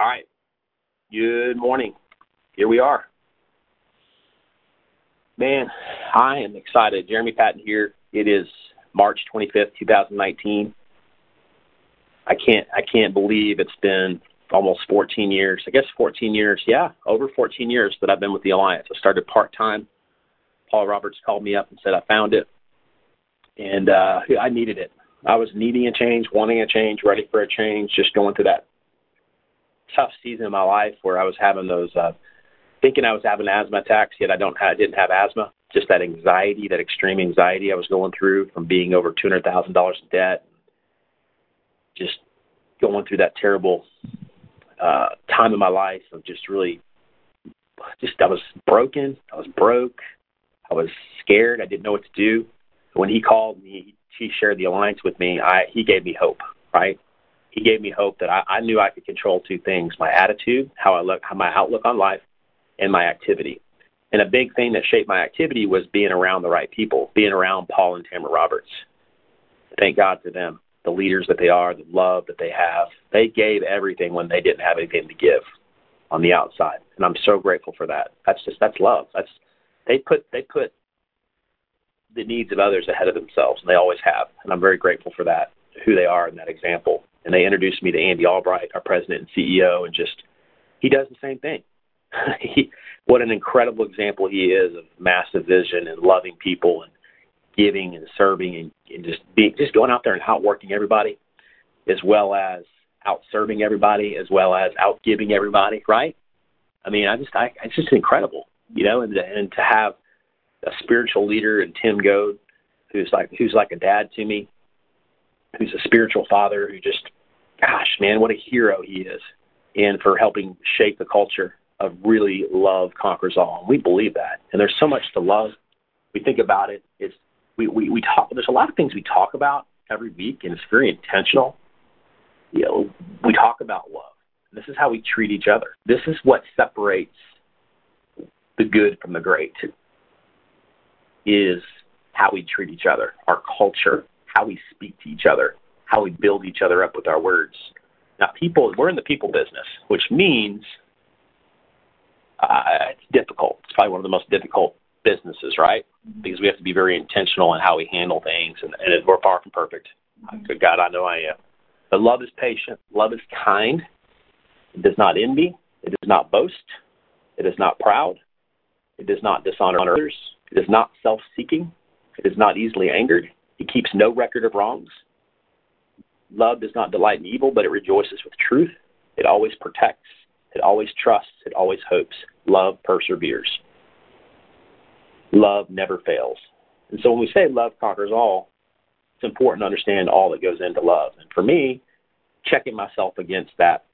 All right. Good morning. Here we are. Man, I am excited. Jeremy Patton here. It is March 25th, 2019. I can't I can't believe it's been almost 14 years. I guess 14 years. Yeah, over 14 years that I've been with the Alliance. I started part-time. Paul Roberts called me up and said I found it. And uh I needed it. I was needing a change, wanting a change, ready for a change, just going through that tough season in my life where I was having those uh thinking I was having asthma attacks, yet I don't I didn't have asthma. Just that anxiety, that extreme anxiety I was going through from being over two hundred thousand dollars in debt, just going through that terrible uh, time in my life of just really, just I was broken, I was broke, I was scared, I didn't know what to do. When he called me, he shared the alliance with me. I he gave me hope, right? He gave me hope that I, I knew I could control two things: my attitude, how I look, how my outlook on life, and my activity. And a big thing that shaped my activity was being around the right people, being around Paul and Tamara Roberts. Thank God for them, the leaders that they are, the love that they have. They gave everything when they didn't have anything to give on the outside, and I'm so grateful for that. That's just that's love. That's they put they put the needs of others ahead of themselves, and they always have, and I'm very grateful for that, who they are in that example and they introduced me to Andy Albright, our president and CEO, and just he does the same thing. he, what an incredible example he is of massive vision and loving people and giving and serving and, and just being just going out there and outworking everybody, as well as out serving everybody, as well as out giving everybody. Right? I mean, I just I it's just incredible, you know, and and to have a spiritual leader in Tim Goad, who's like who's like a dad to me, who's a spiritual father who just, gosh, man, what a hero he is, and for helping shape the culture of really love conquers all. And we believe that, and there's so much to love. We think about it. It's we, we, we talk. There's a lot of things we talk about every week, and it's very intentional. You know, we talk about love. This is how we treat each other. This is what separates the good from the great. Is how we treat each other, our culture, how we speak to each other, how we build each other up with our words. Now, people, we're in the people business, which means uh, it's difficult. It's probably one of the most difficult businesses, right? Because we have to be very intentional in how we handle things, and, and we're far from perfect. Good God, I know I am. But love is patient. Love is kind. It does not envy. It does not boast. It is not proud. It does not dishonor others. It is not self-seeking. It is not easily angered. It keeps no record of wrongs. Love does not delight in evil, but it rejoices with truth. It always protects. It always trusts. It always hopes. Love perseveres. Love never fails. And so when we say love conquers all, it's important to understand all that goes into love. And for me, checking myself against that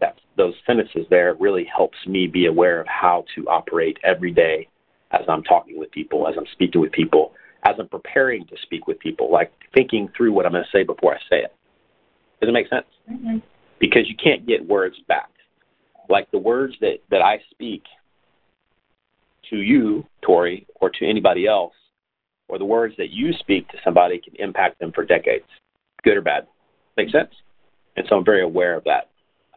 that those sentences there really helps me be aware of how to operate every day as I'm talking with people, as I'm speaking with people, as I'm preparing to speak with people, like thinking through what I'm going to say before I say it. Does it make sense? Mm-hmm. Because you can't get words back. Like the words that, that I speak to you, Tori, or to anybody else, or the words that you speak to somebody can impact them for decades, good or bad. Make sense? And so I'm very aware of that.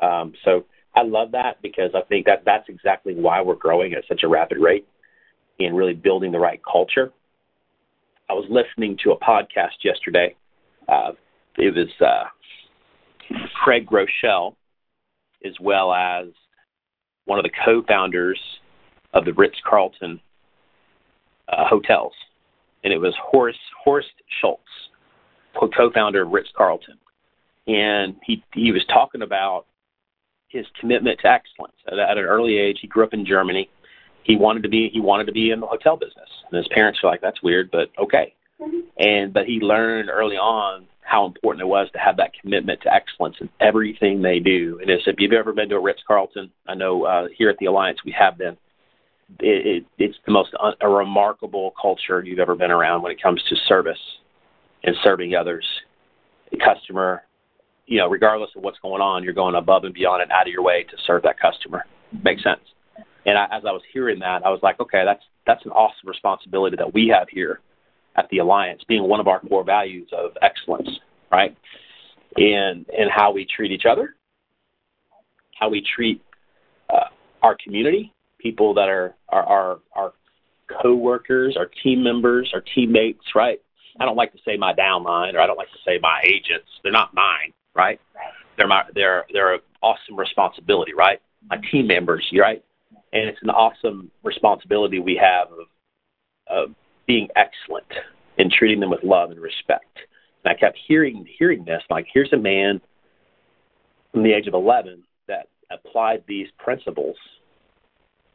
Um, so I love that because I think that that's exactly why we're growing at such a rapid rate and really building the right culture I was listening to a podcast yesterday. Uh, it was uh, Craig Groeschel, as well as one of the co-founders of the Ritz Carlton uh, hotels, and it was Horst Horst Schulze, co-founder of Ritz Carlton, and he he was talking about his commitment to excellence. At, at an early age, he grew up in Germany he wanted to be he wanted to be in the hotel business. And his parents were like, "That's weird, but okay." And but he learned early on how important it was to have that commitment to excellence in everything they do. And if you've ever been to a Ritz Carlton, I know uh, here at the Alliance we have been. It, it, it's the most un, a remarkable culture you've ever been around when it comes to service and serving others, the customer. You know, regardless of what's going on, you're going above and beyond and out of your way to serve that customer. Makes sense. And I, as I was hearing that, I was like, okay, that's that's an awesome responsibility that we have here at the Alliance, being one of our core values of excellence, right? And and how we treat each other, how we treat uh, our community, people that are our our, our co-workers, our team members, our teammates, right? I don't like to say my downline, or I don't like to say my agents. They're not mine, right? right. They're my they're they're an awesome responsibility, right? My team members, right? And it's an awesome responsibility we have of, of being excellent and treating them with love and respect. And I kept hearing hearing this, like here's a man from the age of 11 that applied these principles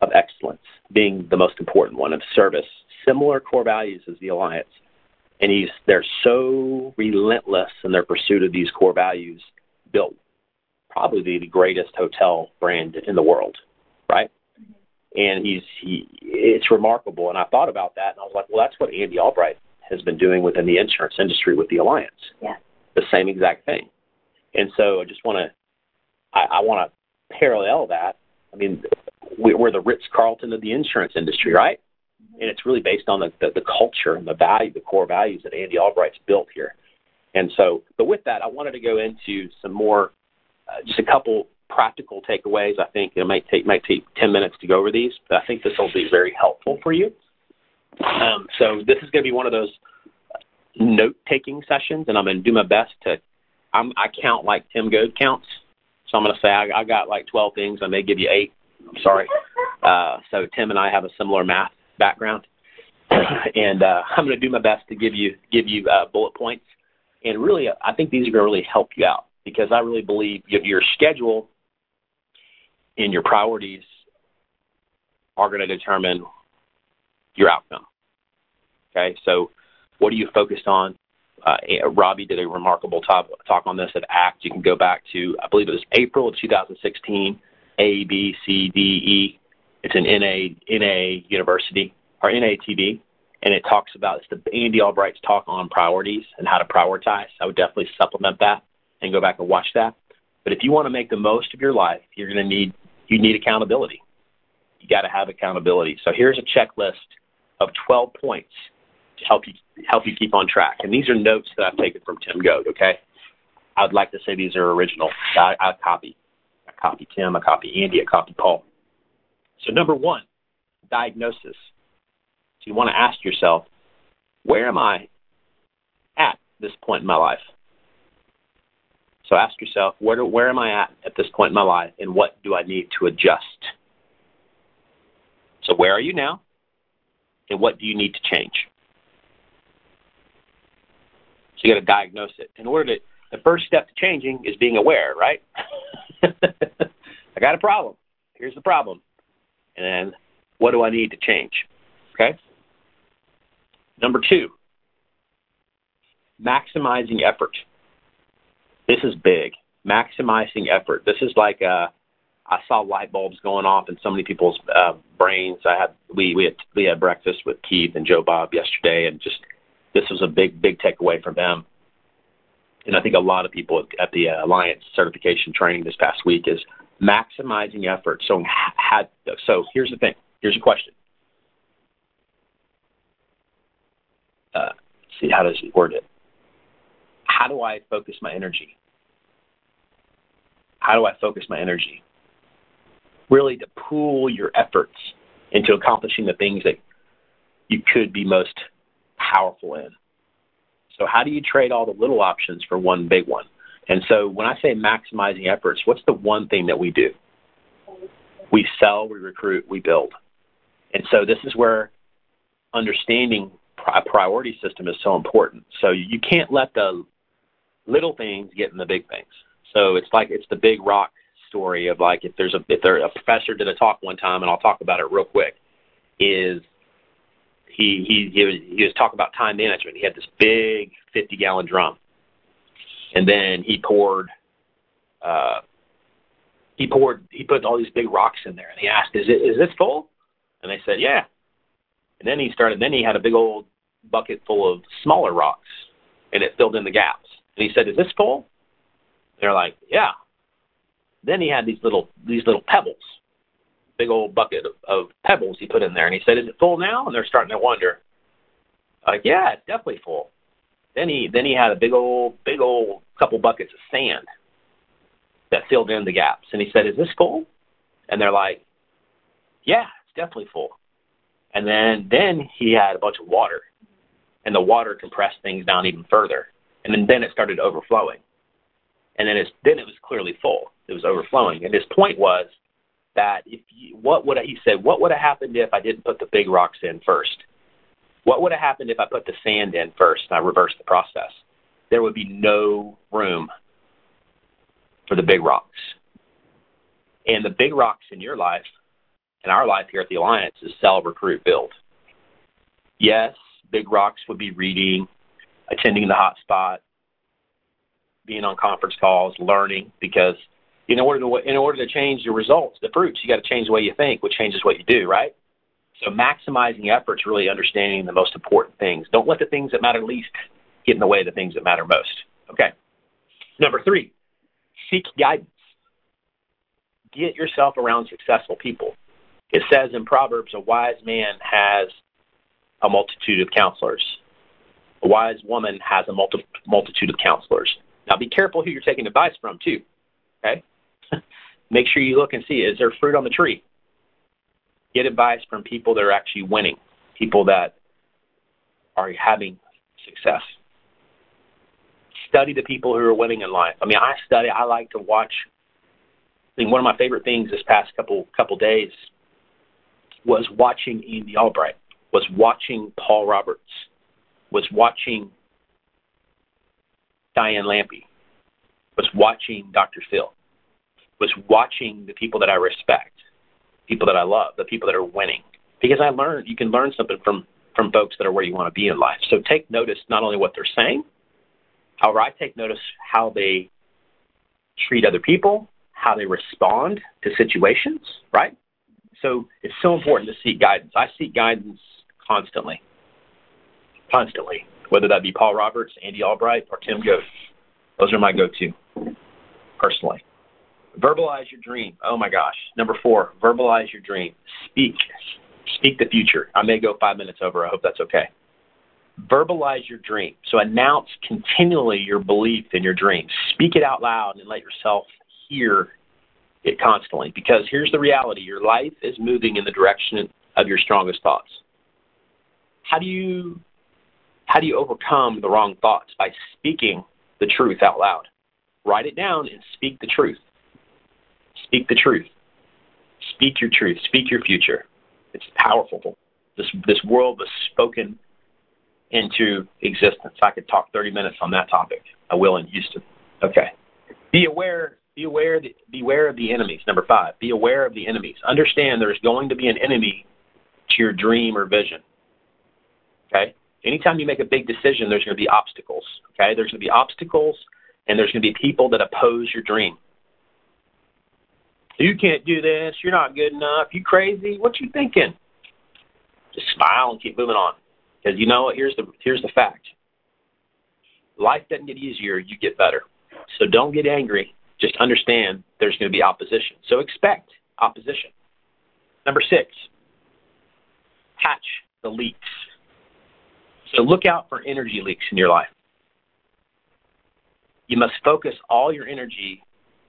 of excellence being the most important one of service, similar core values as the alliance. And he's they're so relentless in their pursuit of these core values, built probably the greatest hotel brand in the world, right? And he's he it's remarkable. And I thought about that and I was like, well, that's what Andy Albright has been doing within the insurance industry with the alliance. Yeah. The same exact thing. And so I just want to I, I want to parallel that. I mean, we're the Ritz Carlton of the insurance industry, right? And it's really based on the, the, the culture and the value, the core values that Andy Albright's built here. And so, but with that, I wanted to go into some more, uh, just a couple practical takeaways. I think it might take might take ten minutes to go over these, but I think this will be very helpful for you. Um, so this is going to be one of those note taking sessions, and I'm going to do my best to. I'm, I count like Tim Goad counts, so I'm going to say I, I got like 12 things. I may give you eight I'm sorry. Uh, so Tim and I have a similar math background, and uh, I'm going to do my best to give you give you uh, bullet points. And really, I think these are going to really help you out because I really believe your schedule and your priorities are going to determine your outcome. Okay, so what are you focused on? Uh, Robbie did a remarkable talk, talk on this at ACT. You can go back to, I believe it was April of 2016. A, B, C, D, E. It's an NA NA university or NATV, and it talks about it's the Andy Albright's talk on priorities and how to prioritize. I would definitely supplement that and go back and watch that. But if you want to make the most of your life, you're going to need you need accountability. You got to have accountability. So here's a checklist of 12 points to help you help you keep on track. And these are notes that I've taken from Tim Goad. Okay, I'd like to say these are original. I, I copy copy Tim, I copy Andy, I copy Paul. So, number one, diagnosis. So, you want to ask yourself, where am I at this point in my life? So, ask yourself, where, do, where am I at at this point in my life, and what do I need to adjust? So, where are you now, and what do you need to change? So, you got to diagnose it. In order to, the first step to changing is being aware, right? I got a problem. Here's the problem. And then what do I need to change? Okay? Number two, maximizing effort. This is big. Maximizing effort. This is like uh, I saw light bulbs going off in so many people's uh, brains. I had we we had we had breakfast with Keith and Joe Bob yesterday, and just this was a big big takeaway from them and I think a lot of people at the uh, Alliance certification training this past week is maximizing effort. So, had, so here's the thing. Here's a question. Uh, see, how does he word it? How do I focus my energy? How do I focus my energy? Really, to pool your efforts into accomplishing the things that you could be most powerful in. So how do you trade all the little options for one big one? And so when I say maximizing efforts, what's the one thing that we do? We sell, we recruit, we build. And so this is where understanding a priority system is so important. So you can't let the little things get in the big things. So it's like it's the big rock story of like if there's a if there a professor did a talk one time and I'll talk about it real quick is he he he was, he was talking about time management. He had this big 50 gallon drum, and then he poured. Uh, he poured. He put all these big rocks in there, and he asked, "Is it is this full?" And they said, "Yeah." And then he started. Then he had a big old bucket full of smaller rocks, and it filled in the gaps. And he said, "Is this full?" They're like, "Yeah." Then he had these little these little pebbles big old bucket of, of pebbles he put in there, and he said, "Is it full now?" And they're starting to wonder. Like, yeah, it's definitely full. Then he then he had a big old big old couple buckets of sand, that filled in the gaps. And he said, Is this full? And they're like, Yeah, it's definitely full. And then then he had a bunch of water. And the water compressed things down even further. And then, then it started overflowing. And then it's then it was clearly full. It was overflowing. And his point was that if you, what would he said, what would have happened if I didn't put the big rocks in first? What would have happened if I put the sand in first and I reversed the process? There would be no room for the big rocks. And the big rocks in your life and our life here at the Alliance is sell, recruit, build. Yes, big rocks would be reading, attending the hot hotspot, being on conference calls, learning, because in order to in order to change the results, the fruits, you got to change the way you think, which changes what you do, right? So maximizing efforts, really understanding the most important things. Don't let the things that matter least get in the way of the things that matter most. Okay. Number three, seek guidance. Get yourself around successful people. It says in Proverbs, a wise man has a multitude of counselors. A wise woman has a multi- multitude of counselors. Now be careful who you're taking advice from too. Okay? Make sure you look and see is there fruit on the tree? Get advice from people that are actually winning, people that are having success. Study the people who are winning in life. I mean, I study. I like to watch. I think one of my favorite things this past couple couple days was watching Andy Albright, was watching Paul Roberts, was watching Diane Lampy, was watching Dr. Phil, was watching the people that I respect, people that I love, the people that are winning. Because I learned you can learn something from from folks that are where you want to be in life. So take notice not only what they're saying, however, I take notice how they treat other people, how they respond to situations, right? So it's so important to seek guidance. I seek guidance constantly. Constantly whether that be Paul Roberts, Andy Albright, or Tim Goad. Those are my go-to, personally. Verbalize your dream. Oh my gosh. Number four, verbalize your dream. Speak. Speak the future. I may go five minutes over. I hope that's okay. Verbalize your dream. So announce continually your belief in your dream. Speak it out loud and let yourself hear it constantly. Because here's the reality your life is moving in the direction of your strongest thoughts. How do you how do you overcome the wrong thoughts? By speaking the truth out loud. Write it down and speak the truth. Speak the truth. Speak your truth. Speak your future. It's powerful. This this world was spoken into existence. I could talk 30 minutes on that topic. I will in Houston. Okay. Be aware. Be aware. Beware of the enemies. Number five. Be aware of the enemies. Understand there's going to be an enemy to your dream or vision. Anytime you make a big decision, there's going to be obstacles. Okay, there's going to be obstacles, and there's going to be people that oppose your dream. You can't do this. You're not good enough. You crazy? What you thinking? Just smile and keep moving on. Because you know what? Here's the here's the fact. Life doesn't get easier. You get better. So don't get angry. Just understand there's going to be opposition. So expect opposition. Number six, patch the leaks. So look out for energy leaks in your life. You must focus all your energy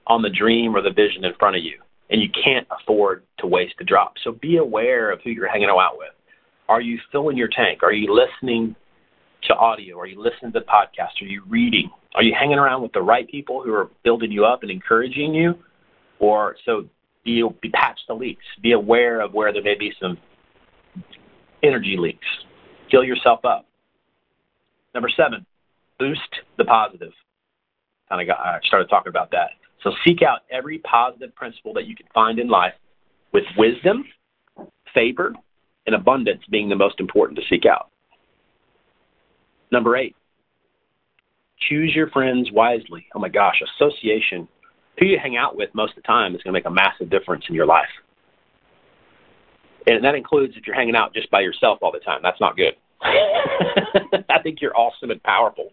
on the dream or the vision in front of you, and you can't afford to waste a drop. So be aware of who you're hanging out with. Are you filling your tank? Are you listening to audio? Are you listening to podcasts? Are you reading? Are you hanging around with the right people who are building you up and encouraging you? Or so be, be patch the leaks. Be aware of where there may be some energy leaks. Fill yourself up. Number seven, boost the positive. Kind of got I started talking about that. So seek out every positive principle that you can find in life, with wisdom, favor, and abundance being the most important to seek out. Number eight, choose your friends wisely. Oh my gosh, association. Who you hang out with most of the time is going to make a massive difference in your life. And that includes if you're hanging out just by yourself all the time. That's not good. I think you're awesome and powerful.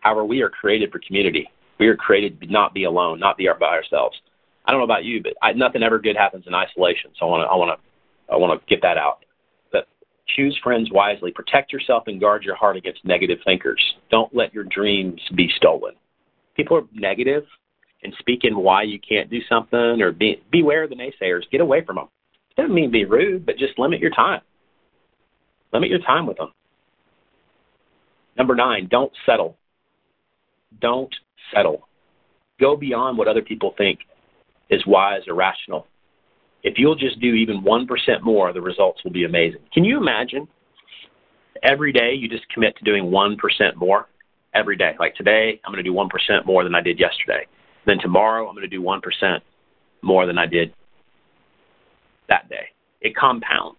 However, we are created for community. We are created to not be alone, not be by ourselves. I don't know about you, but I, nothing ever good happens in isolation. So I want to, I want to, I want to get that out. But choose friends wisely. Protect yourself and guard your heart against negative thinkers. Don't let your dreams be stolen. People are negative. and speaking why you can't do something or be, beware of the naysayers. Get away from them. It doesn't mean be rude, but just limit your time. Limit your time with them. Number nine, don't settle. Don't settle. Go beyond what other people think is wise or rational. If you'll just do even 1% more, the results will be amazing. Can you imagine every day you just commit to doing 1% more? Every day. Like today, I'm going to do 1% more than I did yesterday. Then tomorrow, I'm going to do 1% more than I did that day. It compounds.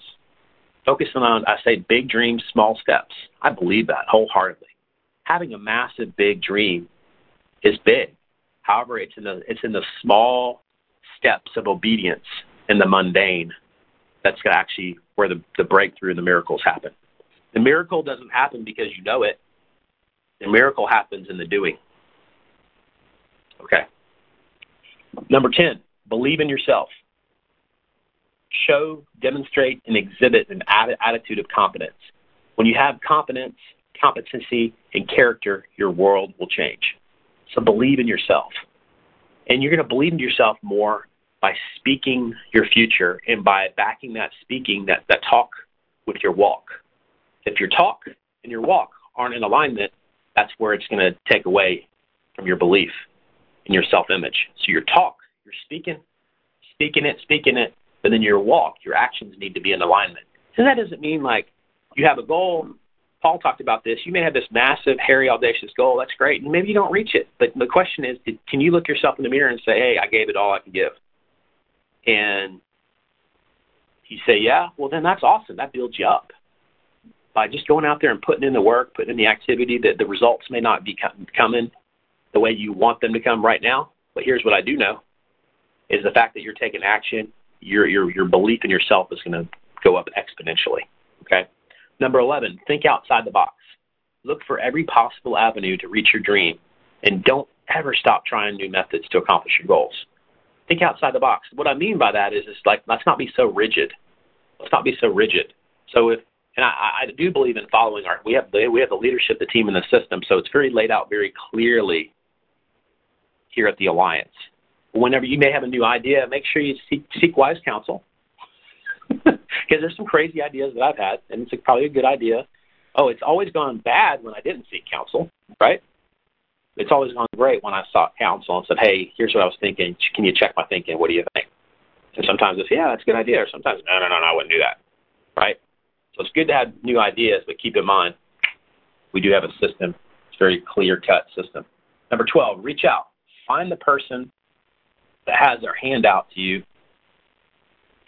Focusing on, I say, big dreams, small steps. I believe that wholeheartedly. Having a massive, big dream is big. However, it's in the it's in the small steps of obedience in the mundane that's actually where the, the breakthrough and the miracles happen. The miracle doesn't happen because you know it. The miracle happens in the doing. Okay. Number 10, believe in yourself. Show, demonstrate, and exhibit an attitude of confidence. When you have competence, competency, and character, your world will change. So believe in yourself. And you're going to believe in yourself more by speaking your future and by backing that speaking, that, that talk with your walk. If your talk and your walk aren't in alignment, that's where it's going to take away from your belief and your self image. So your talk, you're speaking, speaking it, speaking it, but then your walk, your actions need to be in alignment. So that doesn't mean like you have a goal Paul talked about this. You may have this massive, hairy, audacious goal. That's great. And maybe you don't reach it. But the question is, can you look yourself in the mirror and say, hey, I gave it all I can give? And you say, yeah, well, then that's awesome. That builds you up. By just going out there and putting in the work, putting in the activity, that the results may not be coming the way you want them to come right now. But here's what I do know is the fact that you're taking action, your, your, your belief in yourself is going to go up exponentially. Okay? Number 11, think outside the box. Look for every possible avenue to reach your dream, and don't ever stop trying new methods to accomplish your goals. Think outside the box. What I mean by that is, it's like let's not be so rigid. Let's not be so rigid. So if and I, I do believe in following our we have the we have the leadership, the team, and the system. So it's very laid out very clearly here at the alliance. Whenever you may have a new idea, make sure you seek, seek wise counsel because there's some crazy ideas that I've had, and it's probably a good idea. Oh, it's always gone bad when I didn't seek counsel, right? It's always gone great when I sought counsel and said, "Hey, here's what I was thinking. Can you check my thinking? What do you think?" And sometimes it's, "Yeah, that's a good idea," or sometimes, "No, no, no, no, I wouldn't do that." Right? So it's good to have new ideas, but keep in mind, we do have a system. It's a very clear-cut system. Number 12, reach out. Find the person that has their hand out to you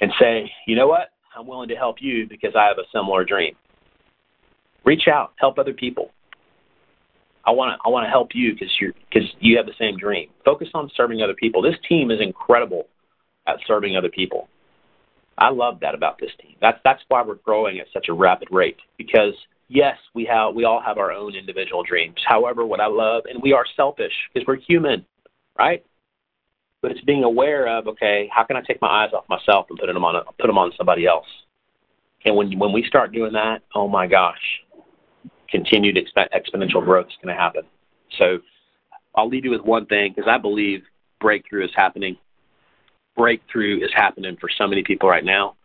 and say, you know what? I'm willing to help you because I have a similar dream. Reach out, help other people. I want to I want to help you because you because you have the same dream. Focus on serving other people. This team is incredible at serving other people. I love that about this team. That's that's why we're growing at such a rapid rate because yes, we have we all have our own individual dreams. However, what I love and we are selfish because we're human, right? But it's being aware of okay, how can I take my eyes off myself and put them on put them on somebody else? And when when we start doing that, oh my gosh, continued exp- exponential growth is going to happen. So I'll leave you with one thing because I believe breakthrough is happening. Breakthrough is happening for so many people right now,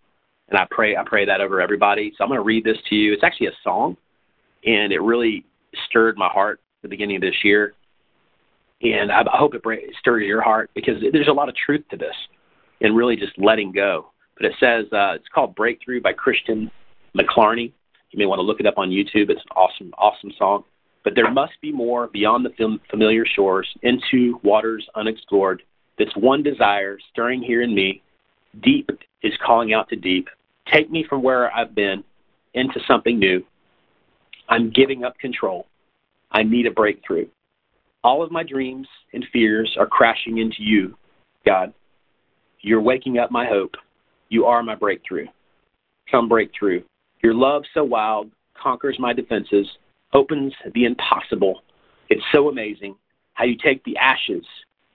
and I pray I pray that over everybody. So I'm going to read this to you. It's actually a song, and it really stirred my heart at the beginning of this year and I, I hope it stirs your heart because there's a lot of truth to this, and really just letting go. But it says uh, it's called "Breakthrough" by Christian McClarney. You may want to look it up on YouTube. It's an awesome, awesome song. But there must be more beyond the familiar shores, into waters unexplored. This one desire stirring here in me, deep is calling out to deep. Take me from where I've been into something new. I'm giving up control. I need a breakthrough. All of my dreams and fears are crashing into you, God. You're waking up my hope. You are my breakthrough. Come breakthrough. Your love so wild conquers my defenses, opens the impossible. It's so amazing how you take the ashes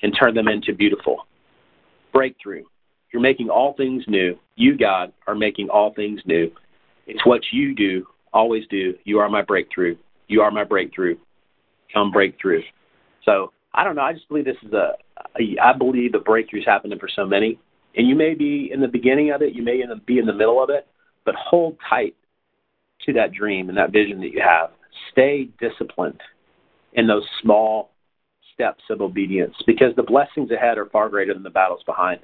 and turn them into beautiful. Breakthrough. You're making all things new. You, God, are making all things new. It's what you do, always do. You are my breakthrough. You are my breakthrough. Come breakthrough. So I don't know. I just believe this is a, I believe the breakthrough's happening for so many, and you may be in the beginning of it, you may be in the middle of it, but hold tight to that dream and that vision that you have. Stay disciplined in those small steps of obedience because the blessings ahead are far greater than the battles behind.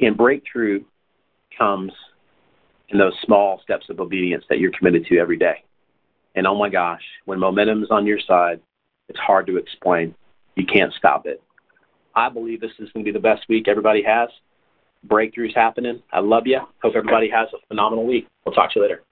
And breakthrough comes in those small steps of obedience that you're committed to every day. And oh my gosh, when momentum is on your side, it's hard to explain. You can't stop it. I believe this is going to be the best week everybody has. Breakthroughs happening. I love you. Hope everybody has a phenomenal week. We'll talk to you later.